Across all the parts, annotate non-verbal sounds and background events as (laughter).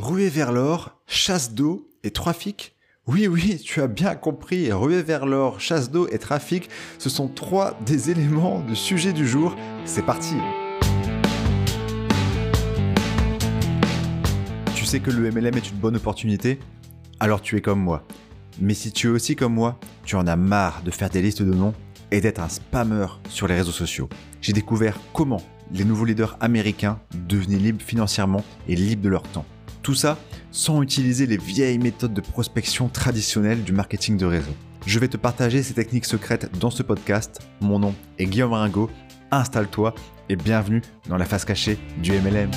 Ruée vers l'or, chasse d'eau et trafic Oui, oui, tu as bien compris, ruée vers l'or, chasse d'eau et trafic, ce sont trois des éléments du sujet du jour. C'est parti Tu sais que le MLM est une bonne opportunité? Alors tu es comme moi. Mais si tu es aussi comme moi, tu en as marre de faire des listes de noms et d'être un spammer sur les réseaux sociaux. J'ai découvert comment les nouveaux leaders américains devenaient libres financièrement et libres de leur temps. Tout ça sans utiliser les vieilles méthodes de prospection traditionnelles du marketing de réseau. Je vais te partager ces techniques secrètes dans ce podcast. Mon nom est Guillaume Ringo. Installe-toi et bienvenue dans la face cachée du MLM.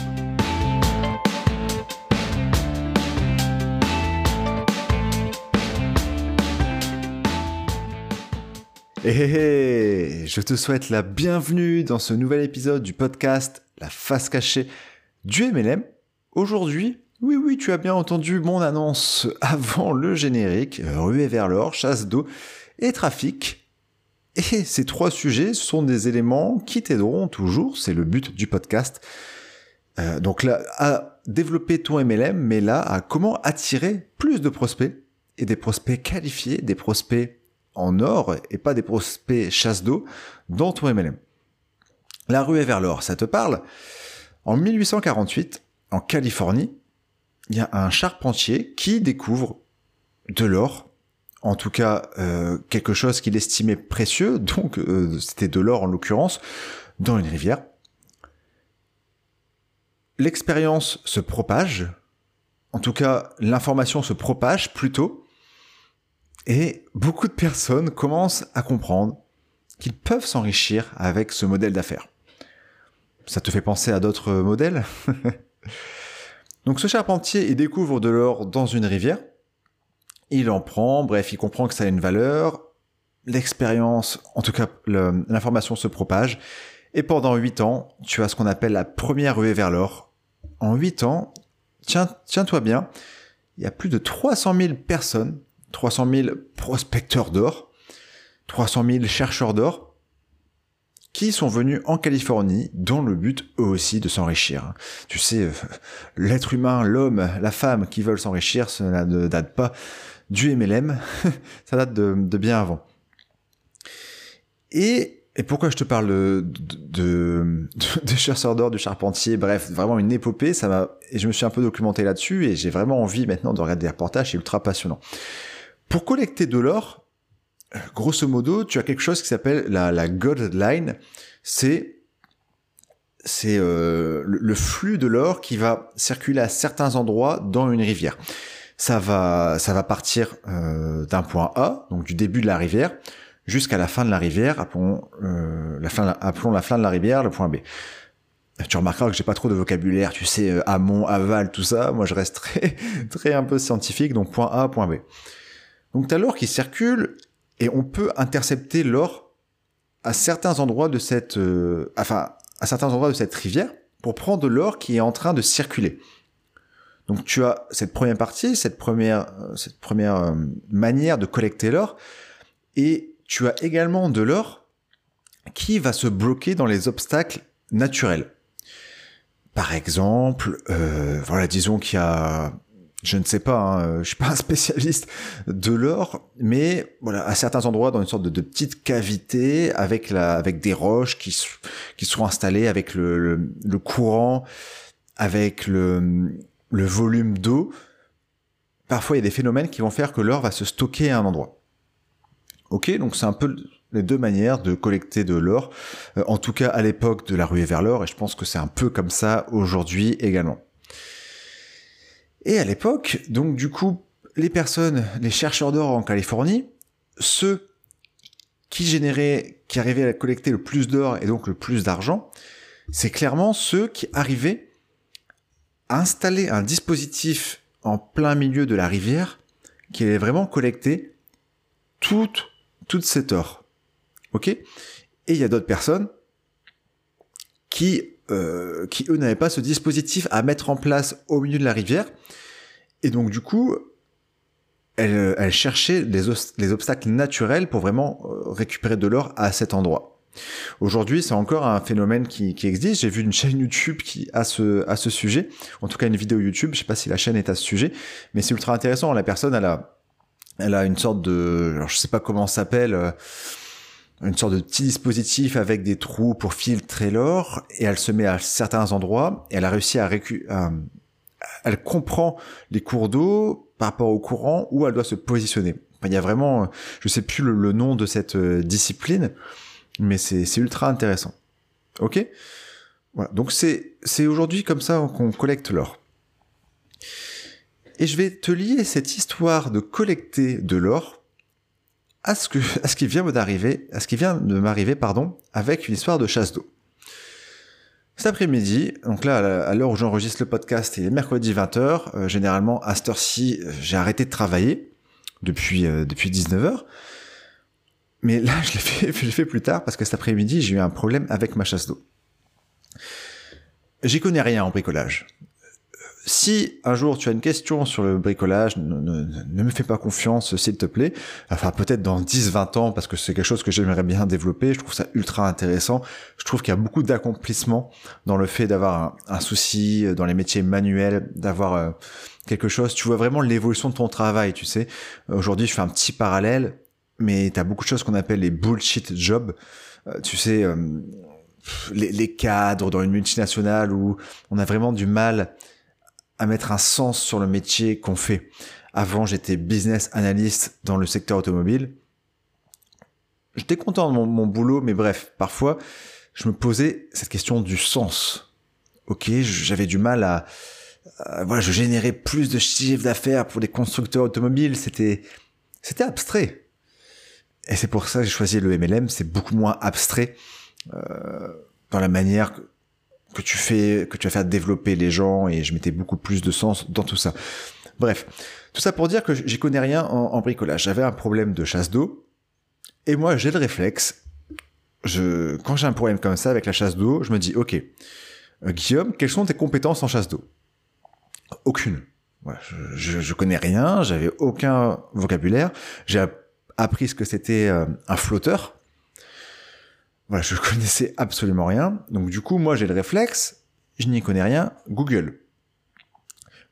Hé, je te souhaite la bienvenue dans ce nouvel épisode du podcast La face cachée du MLM. Aujourd'hui, oui oui, tu as bien entendu mon annonce (laughs) avant le générique, ruée vers l'or, chasse d'eau et trafic. Et ces trois sujets sont des éléments qui t'aideront toujours, c'est le but du podcast. Euh, donc là, à développer ton MLM, mais là, à comment attirer plus de prospects et des prospects qualifiés, des prospects en or et pas des prospects chasse d'eau dans ton MLM. La ruée vers l'or, ça te parle? En 1848, en Californie, il y a un charpentier qui découvre de l'or, en tout cas euh, quelque chose qu'il estimait précieux, (laughs) donc euh, c'était de l'or en l'occurrence, dans une rivière. L'expérience se propage, en tout cas l'information se propage plutôt, et beaucoup de personnes commencent à comprendre qu'ils peuvent s'enrichir avec ce modèle d'affaires. Ça te fait penser à d'autres modèles? (laughs) Donc ce charpentier, il découvre de l'or dans une rivière, il en prend, bref, il comprend que ça a une valeur, l'expérience, en tout cas l'information se propage, et pendant 8 ans, tu as ce qu'on appelle la première ruée vers l'or. En 8 ans, tiens, tiens-toi bien, il y a plus de 300 000 personnes 300 000 prospecteurs d'or, 300 000 chercheurs d'or, qui sont venus en Californie dans le but eux aussi de s'enrichir. Tu sais, euh, l'être humain, l'homme, la femme qui veulent s'enrichir, ça ne date pas du MLM, (laughs) ça date de, bien avant. Et, pourquoi je te parle de, de, de (laughs) chercheurs d'or, du charpentier, bref, vraiment une épopée, ça m'a, et je me suis un peu documenté là-dessus, et j'ai vraiment envie maintenant de regarder des reportages, c'est ultra passionnant. Pour collecter de l'or, grosso modo, tu as quelque chose qui s'appelle la, la line. C'est c'est euh, le, flux de l'or qui va circuler à certains endroits dans une rivière. Ça va ça va partir euh, d'un point A, donc du début de la rivière, jusqu'à la fin de la rivière, appelons, euh, la fin, appelons la fin de la rivière le point B. Tu remarqueras que j'ai pas trop de vocabulaire, tu sais, euh, amont, aval, tout ça. Moi, je reste (laughs) très, très un peu scientifique, donc point A, point B. Donc tu as l'or qui circule et on peut intercepter l'or à certains endroits de cette, euh, enfin, à certains endroits de cette rivière pour prendre l'or qui est en train de circuler. Donc tu as cette première partie, cette première, euh, cette première euh, manière de collecter l'or, et tu as également de l'or qui va se bloquer dans les obstacles naturels. Par exemple, voilà, disons qu'il y a je ne sais pas, hein, je suis pas un spécialiste de l'or, mais voilà, à certains endroits, dans une sorte de, petite cavité, avec la, avec des roches qui, qui sont installées, avec le, le, courant, avec le, le volume d'eau, parfois il y a des phénomènes qui vont faire que l'or va se stocker à un endroit. Ok, donc c'est un peu les deux manières de collecter de l'or, euh, en tout cas à l'époque de la ruée vers l'or, et je pense que c'est un peu comme ça aujourd'hui également. Et à l'époque, donc du coup, les personnes, les chercheurs d'or en Californie, ceux qui généraient, qui arrivaient à collecter le plus d'or et donc le plus d'argent, c'est clairement ceux qui arrivaient à installer un dispositif en plein milieu de la rivière qui allait vraiment collecter toute, toute cet or. Ok? Et il y a d'autres personnes qui euh, qui eux n'avaient pas ce dispositif à mettre en place au milieu de la rivière. Et donc du coup, elles, cherchaient les, les, obstacles naturels pour vraiment euh, récupérer de l'or à cet endroit. Aujourd'hui, c'est encore un phénomène qui, qui existe. J'ai vu une chaîne YouTube qui a ce, à ce sujet, en tout cas une vidéo YouTube. Je sais pas si la chaîne est à ce sujet, mais c'est ultra intéressant. La personne, elle a, elle a une sorte de, alors je sais pas comment s'appelle, euh, une sorte de petit dispositif avec des trous pour filtrer l'or, et elle se met à certains endroits. Et elle a réussi à elle comprend les cours d'eau par rapport au courant où elle doit se positionner. il y a vraiment, je sais plus le, le nom de cette euh, discipline, mais c'est ultra intéressant. Ok? Voilà, donc c'est aujourd'hui comme ça qu'on collecte l'or. Et je vais te lier cette histoire de collecter de l'or à ce que qui vient d'arriver, à ce qui vient de m'arriver pardon, avec une histoire de chasse d'eau. Cet après-midi, donc là, à l'heure où j'enregistre le podcast, il est mercredi 20h. Euh, généralement, à cette heure-ci, j'ai arrêté de travailler depuis, euh, depuis 19h. Mais là, je l'ai fait, fait plus tard parce que cet après-midi, j'ai eu un problème avec ma chasse d'eau. J'y connais rien en bricolage. Si un jour tu as une question sur le bricolage, ne, ne, me fais pas confiance, s'il te plaît. Enfin, peut-être dans 10-20 ans, parce que c'est quelque chose que j'aimerais bien développer. Je trouve ça ultra intéressant. Je trouve qu'il y a beaucoup d'accomplissement dans le fait d'avoir un, souci dans les métiers manuels, d'avoir euh, quelque chose. Tu vois vraiment l'évolution de ton travail, tu sais. Aujourd'hui, je fais un petit parallèle mais tu as beaucoup de choses qu'on appelle les bullshit jobs. Euh, tu sais, euh, les, les, cadres dans une multinationale où on a vraiment du mal à mettre un sens sur le métier qu'on fait. Avant, j'étais business analyst dans le secteur automobile. J'étais content de mon, boulot, mais bref, parfois, je me posais cette question du sens. Ok, j'avais du mal à, voilà, je générais plus de chiffre d'affaires pour les constructeurs automobiles. C'était, c'était abstrait. Et c'est pour ça que j'ai choisi le MLM, c'est beaucoup moins abstrait euh, dans la manière que, tu fais, que tu vas faire développer les gens, et je mettais beaucoup plus de sens dans tout ça. Bref, tout ça pour dire que j'y connais rien en, bricolage. J'avais un problème de chasse d'eau, et moi j'ai le réflexe. Je, quand j'ai un problème comme ça avec la chasse d'eau, je me dis, ok, euh, Guillaume, quelles sont tes compétences en chasse d'eau? Aucune. Je, je connais rien, j'avais aucun vocabulaire. J'ai appris ce que c'était euh, un flotteur. Voilà, je connaissais absolument rien. Donc du coup, moi j'ai le réflexe, je n'y connais rien, Google.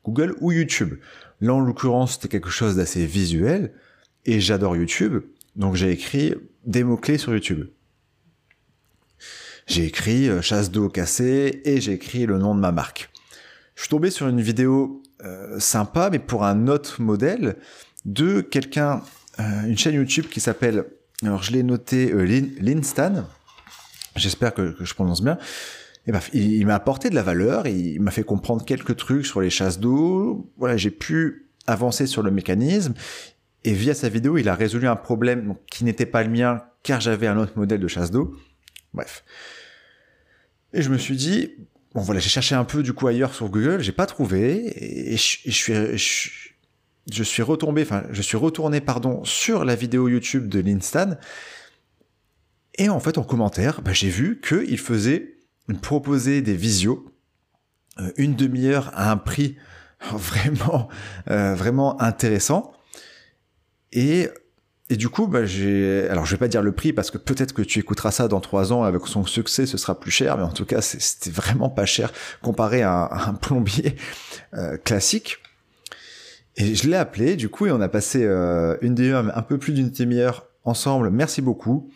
Google ou YouTube. Là, en l'occurrence, c'était quelque chose d'assez visuel, et j'adore YouTube, donc j'ai écrit des mots-clés sur YouTube. J'ai écrit euh, chasse d'eau cassée, et j'ai écrit le nom de ma marque. Je suis tombé sur une vidéo euh, sympa, mais pour un autre modèle, de quelqu'un euh, une chaîne YouTube qui s'appelle, alors je l'ai noté, Linstan. J'espère que, je prononce bien. Et ben, il, m'a apporté de la valeur, il m'a fait comprendre quelques trucs sur les chasses d'eau. Voilà, j'ai pu avancer sur le mécanisme. Et via sa vidéo, il a résolu un problème qui n'était pas le mien, car j'avais un autre modèle de chasse d'eau. Bref. Et je me suis dit, bon voilà, j'ai cherché un peu du coup ailleurs sur Google, j'ai pas trouvé, et je, je suis, je, je suis retombé, enfin, je suis retourné, pardon, sur la vidéo YouTube de Linstan. Et en fait, en commentaire, bah, j'ai vu qu'il faisait proposer des visios, euh, une demi-heure à un prix (laughs) vraiment, euh, vraiment intéressant. Et, et du coup, bah, j'ai, alors je vais pas dire le prix parce que peut-être que tu écouteras ça dans trois ans avec son succès, ce sera plus cher, mais en tout cas, c'était vraiment pas cher comparé à un, plombier euh, classique. Et je l'ai appelé, du coup, et on a passé une demi-heure, un peu plus d'une demi-heure ensemble. Merci beaucoup.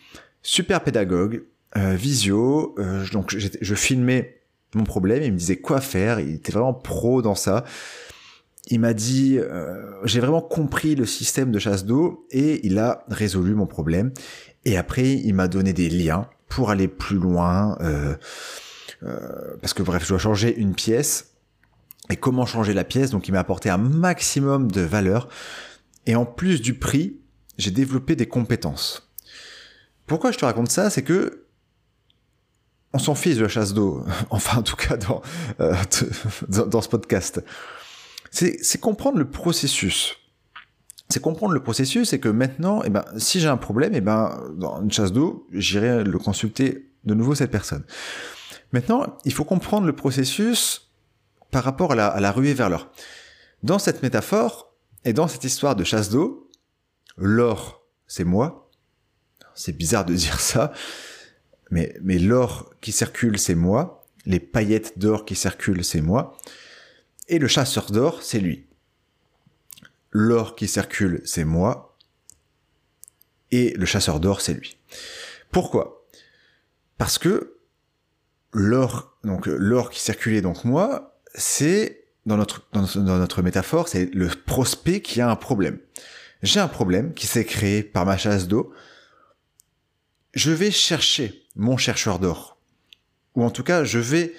Super pédagogue, euh, visio. Euh, donc, je filmais mon problème. Il me disait quoi faire. Il était vraiment pro dans ça. Il m'a dit, euh, j'ai vraiment compris le système de chasse d'eau et il a résolu mon problème. Et après, il m'a donné des liens pour aller plus loin. Parce que bref, je dois changer une pièce et comment changer la pièce? Donc il m'a apporté un maximum de valeur. Et en plus du prix, j'ai développé des compétences. Pourquoi je te raconte ça C'est que on s'en fiche de la chasse d'eau, (laughs) enfin en tout cas dans, euh, dans, ce podcast. C'est comprendre le processus. C'est comprendre le processus et que maintenant, eh ben, si j'ai un problème, eh ben, dans une chasse d'eau, j'irai le consulter de nouveau cette personne. Maintenant, il faut comprendre le processus par rapport à la, ruée vers l'or. Dans cette métaphore et dans cette histoire de chasse d'eau, l'or, c'est moi. C'est bizarre de (laughs) dire ça. mais, mais l'or qui circule, c'est moi. Les paillettes d'or qui circulent, c'est moi. Et le chasseur d'or, c'est lui. L'or qui circule, c'est moi. Et le chasseur d'or, c'est lui. Pourquoi? Parce que l'or, donc l'or qui circulait, donc moi, c'est dans notre, dans notre métaphore, c'est le prospect qui a un problème. J'ai un problème qui s'est créé par ma chasse d'eau. Je vais chercher mon chercheur d'or. Ou en tout cas, je vais,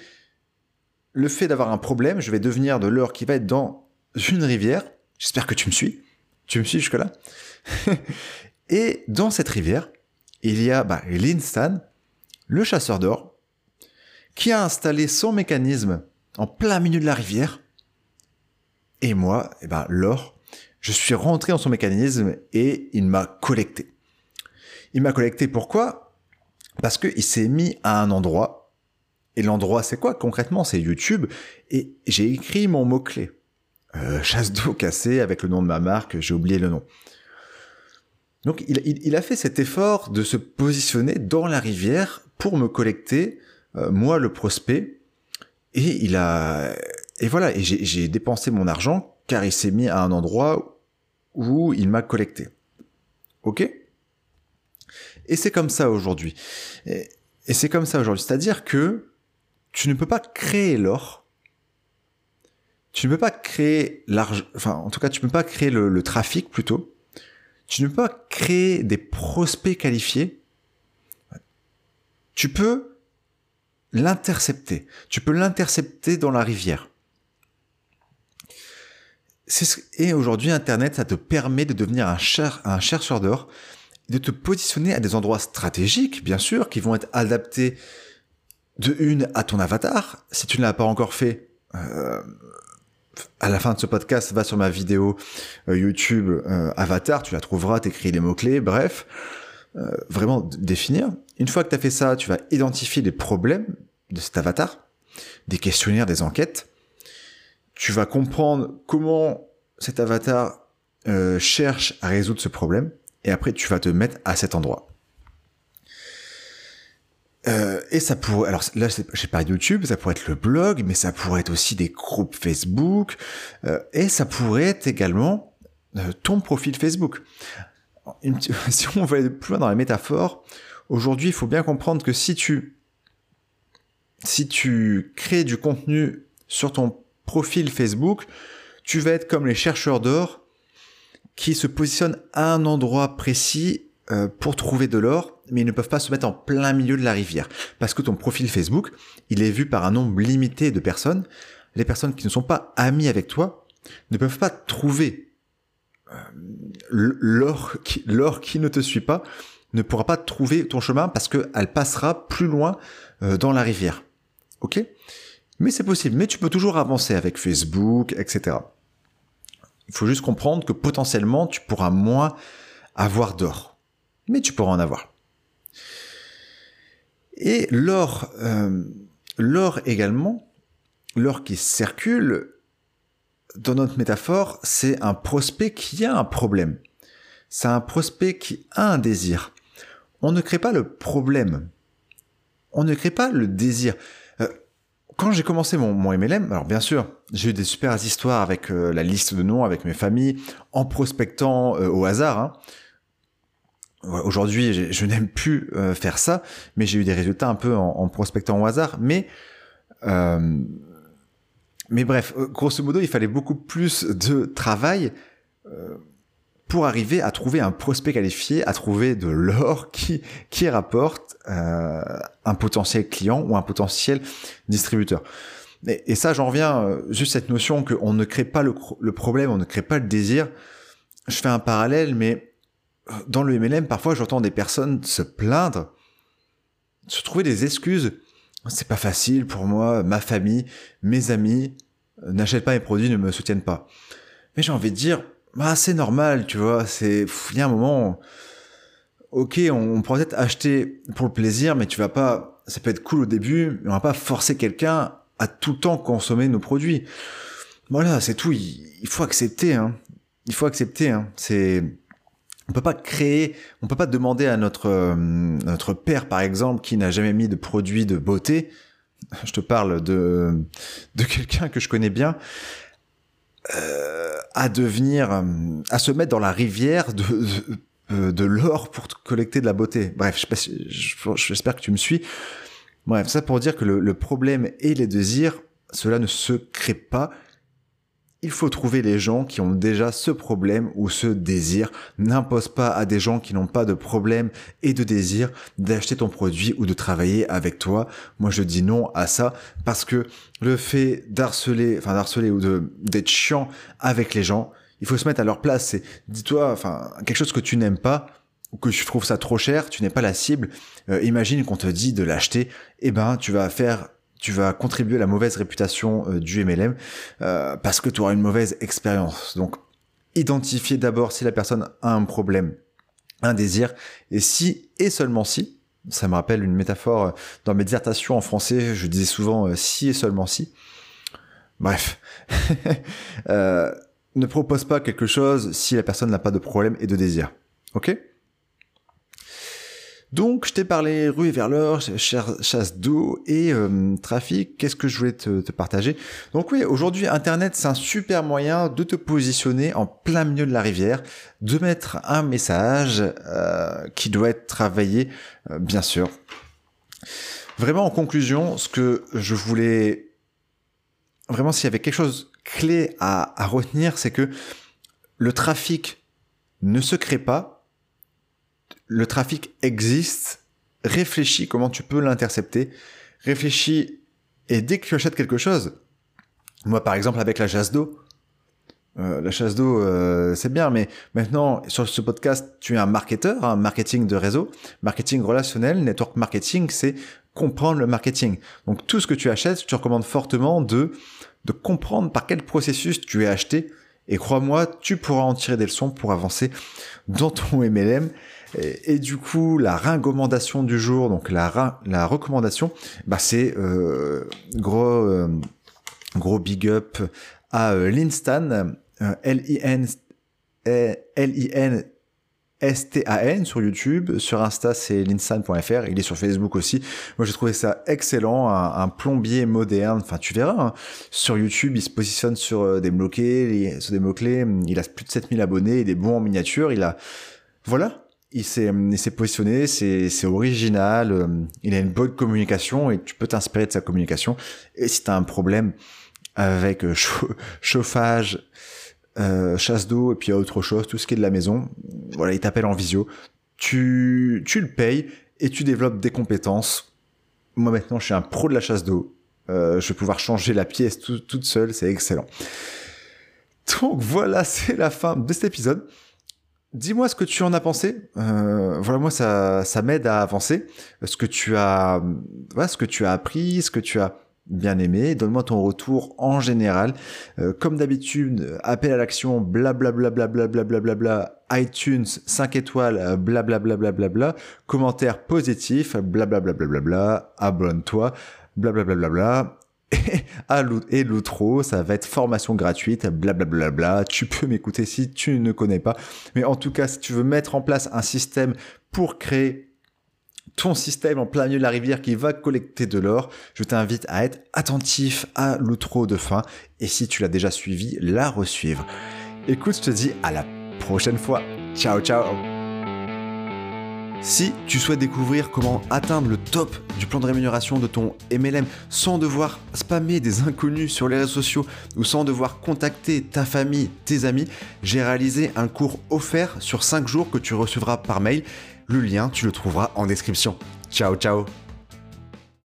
le fait d'avoir un problème, je vais devenir de l'or qui va être dans une rivière. J'espère que tu me suis. Tu me suis jusque-là? (laughs) Et dans cette rivière, il y a bah, Linstan, le chasseur d'or, qui a installé son mécanisme en plein milieu de la rivière. Et moi, eh ben, l'or, je suis rentré dans son mécanisme et il m'a collecté. Il m'a collecté pourquoi? Parce qu'il s'est mis à un endroit. Et l'endroit, c'est quoi concrètement? C'est YouTube. Et j'ai écrit mon mot-clé. Euh, chasse d'eau cassée avec le nom de ma marque, j'ai oublié le nom. Donc il, a fait cet effort de se positionner dans la rivière pour me collecter, euh, moi le prospect, et il a et voilà, et j'ai dépensé mon argent car il s'est mis à un endroit où il m'a collecté. Ok? Et c'est comme ça aujourd'hui. Et, c'est comme ça aujourd'hui. C'est-à-dire que tu ne peux pas créer l'or. Tu ne peux pas créer l'argent. Enfin, en tout cas, tu ne peux pas créer le trafic plutôt tu ne peux pas créer des prospects qualifiés. Tu peux l'intercepter. Tu peux l'intercepter dans la rivière. Et aujourd'hui, Internet, ça te permet de devenir un, un chercheur d'or, de te positionner à des endroits stratégiques, bien sûr, qui vont être adaptés de une à ton avatar. Si tu ne l'as pas encore fait, euh, à la fin de ce podcast, va sur ma vidéo euh, YouTube euh, Avatar, tu la trouveras, t'écris les mots-clés, bref, vraiment définir. Une fois que tu as fait ça, tu vas identifier les problèmes de cet avatar, des questionnaires, des enquêtes. Tu vas comprendre comment cet avatar cherche à résoudre ce problème, et après tu vas te mettre à cet endroit. Euh, et ça pourrait, alors là, j'ai pas YouTube, ça pourrait être le blog, mais ça pourrait être aussi des groupes Facebook, euh, et ça pourrait être également euh, ton profil Facebook. (laughs) si on veut aller plus loin dans la métaphore, aujourd'hui, il faut bien comprendre que si tu, si tu crées du contenu sur ton profil Facebook, tu vas être comme les chercheurs d'or qui se positionnent à un endroit précis pour trouver de l'or mais ils ne peuvent pas se mettre en plein milieu de la rivière. Parce que ton profil Facebook, il est vu par un nombre limité de personnes. Les personnes qui ne sont pas amies avec toi ne peuvent pas trouver euh, l'or qui, l'or qui ne te suit pas ne pourra pas trouver ton chemin parce qu'elle passera plus loin euh, dans la rivière. Ok? Mais c'est possible. Mais tu peux toujours avancer avec Facebook, etc. Il faut juste comprendre que potentiellement tu pourras moins avoir d'or. Mais tu pourras en avoir. Et l'or, euh, l'or également, l'or qui circule, dans notre métaphore, c'est un prospect qui a un problème. C'est un prospect qui a un désir. On ne crée pas le problème. On ne crée pas le désir. Euh, quand j'ai commencé mon, mon, MLM, alors bien sûr, j'ai eu des super histoires avec euh, la liste de noms, avec mes familles, en prospectant au hasard. Hein. Aujourd'hui, je n'aime plus euh, faire ça, mais j'ai eu des résultats un peu en, prospectant au hasard. Mais, euh, mais bref, euh, grosso modo, il fallait beaucoup plus de travail pour arriver à trouver un prospect qualifié, à trouver de l'or (laughs) qui, qui rapporte un potentiel client ou un potentiel distributeur. Et, ça, j'en reviens juste cette notion qu'on ne crée pas le, le problème, on ne crée pas le désir. Je fais un parallèle, mais dans le MLM, parfois j'entends des personnes se plaindre, se trouver des excuses. C'est pas facile pour moi, ma famille, mes amis euh, n'achètent pas mes produits, ne me soutiennent pas. Mais j'ai envie de dire, bah, c'est normal, tu vois, c'est, il y a un moment, ok, on, pourrait peut-être acheter pour le plaisir, mais tu vas pas, ça peut être cool au début, mais on va pas forcer quelqu'un à tout le temps consommer nos produits. Voilà, c'est tout, il, faut accepter, hein. Il faut accepter, hein. C'est, on peut pas créer, on peut pas demander à notre euh, notre père par exemple qui n'a jamais mis de produit de beauté, je te parle de de quelqu'un que je connais bien, euh, à devenir, euh, à se mettre dans la rivière de de, de l'or pour collecter de la beauté. Bref, j'espère que tu me suis. Bref, ça pour dire que le problème et les désirs, cela ne se crée pas, il faut trouver les gens qui ont déjà ce problème ou ce désir. N'impose pas à des gens qui n'ont pas de problème et de désir d'acheter ton produit ou de travailler avec toi. Moi, je dis non à ça parce que le fait d'harceler, enfin d'harceler ou d'être chiant avec les gens, il faut se mettre à leur place. C'est, dis-toi, enfin, quelque chose que tu n'aimes pas ou que tu trouves ça trop cher, tu n'es pas la cible. Euh, imagine qu'on te dit de l'acheter, eh ben, tu vas faire tu vas contribuer à la mauvaise réputation euh, du MLM euh, parce que tu auras une mauvaise expérience. Donc, identifier d'abord si la personne a un problème, un désir, et si et seulement si, ça me rappelle une métaphore euh, dans mes dissertations en français, je disais souvent si et seulement si. Bref, (laughs) ne propose pas quelque chose si la personne n'a pas de problème et de désir. Ok? Donc, je t'ai parlé rue et vers l'or, chasse d'eau et euh, trafic. Qu'est-ce que je voulais te, partager? Donc oui, aujourd'hui, Internet, c'est un super moyen de te positionner en plein milieu de la rivière, de mettre un message euh, qui doit être travaillé, euh, bien sûr. Vraiment, en conclusion, ce que je voulais... Vraiment, s'il y avait quelque chose clé à retenir, c'est que le trafic ne se crée pas, le trafic existe, réfléchis comment tu peux l'intercepter, réfléchis et dès que tu achètes quelque chose, moi par exemple avec la chasse d'eau, euh, la chasse d'eau, euh, c'est bien, mais maintenant, sur ce podcast, tu es un marketeur, un marketing de réseau, marketing relationnel, network marketing, c'est comprendre le marketing. Donc, tout ce que tu achètes, je te recommande fortement de, de comprendre par quel processus tu es acheté. Et crois-moi, tu pourras en tirer des leçons pour avancer dans ton MLM et, du coup, la recommandation du jour, donc la, la recommandation, bah c'est euh, gros, euh, gros big up à euh, Linstan, L-I-N, L-I-N S-T-A-N sur YouTube, sur Insta c'est linstan.fr, il est sur Facebook aussi. Moi j'ai trouvé ça excellent, un, plombier moderne, enfin tu verras, hein. sur YouTube il se positionne sur des mots-clés, sur des mots-clés, il a plus de 7000 abonnés, il est bon en miniature, il a... Voilà, il s'est positionné, c'est original, euh, il a une bonne communication et tu peux t'inspirer de sa communication. Et si tu as un problème avec euh, chauffage, euh, chasse d'eau et puis autre chose, tout ce qui est de la maison, voilà, il t'appelle en visio, tu tu le payes et tu développes des compétences. Moi maintenant, je suis un pro de la chasse d'eau. Je vais pouvoir changer la pièce toute seule, c'est excellent. Donc voilà, c'est la fin de cet épisode. Dis-moi ce que tu en as pensé. Euh, voilà, moi ça, ça m'aide à avancer. Ce que tu as, voilà, ce que tu as appris, ce que tu as bien aimé. Donne-moi ton retour en général. Euh, comme d'habitude, appel à l'action, blablabla, bla iTunes 5 étoiles, blablabla, bla commentaire positif, blablabla, bla abonne-toi, blablabla, bla (laughs) et l'outro, ça va être formation gratuite, blablabla. Bla bla bla. Tu peux m'écouter si tu ne connais pas. Mais en tout cas, si tu veux mettre en place un système pour créer ton système en plein milieu de la rivière qui va collecter de l'or, je t'invite à être attentif à l'outro de fin. Et si tu l'as déjà suivi, la resuivre. Écoute, je te dis à la prochaine fois. Ciao, ciao si tu souhaites découvrir comment atteindre le top du plan de rémunération de ton MLM sans devoir spammer des inconnus sur les réseaux sociaux ou sans devoir contacter ta famille, tes amis, j'ai réalisé un cours offert sur 5 jours que tu recevras par mail. Le lien, tu le trouveras en description. Ciao ciao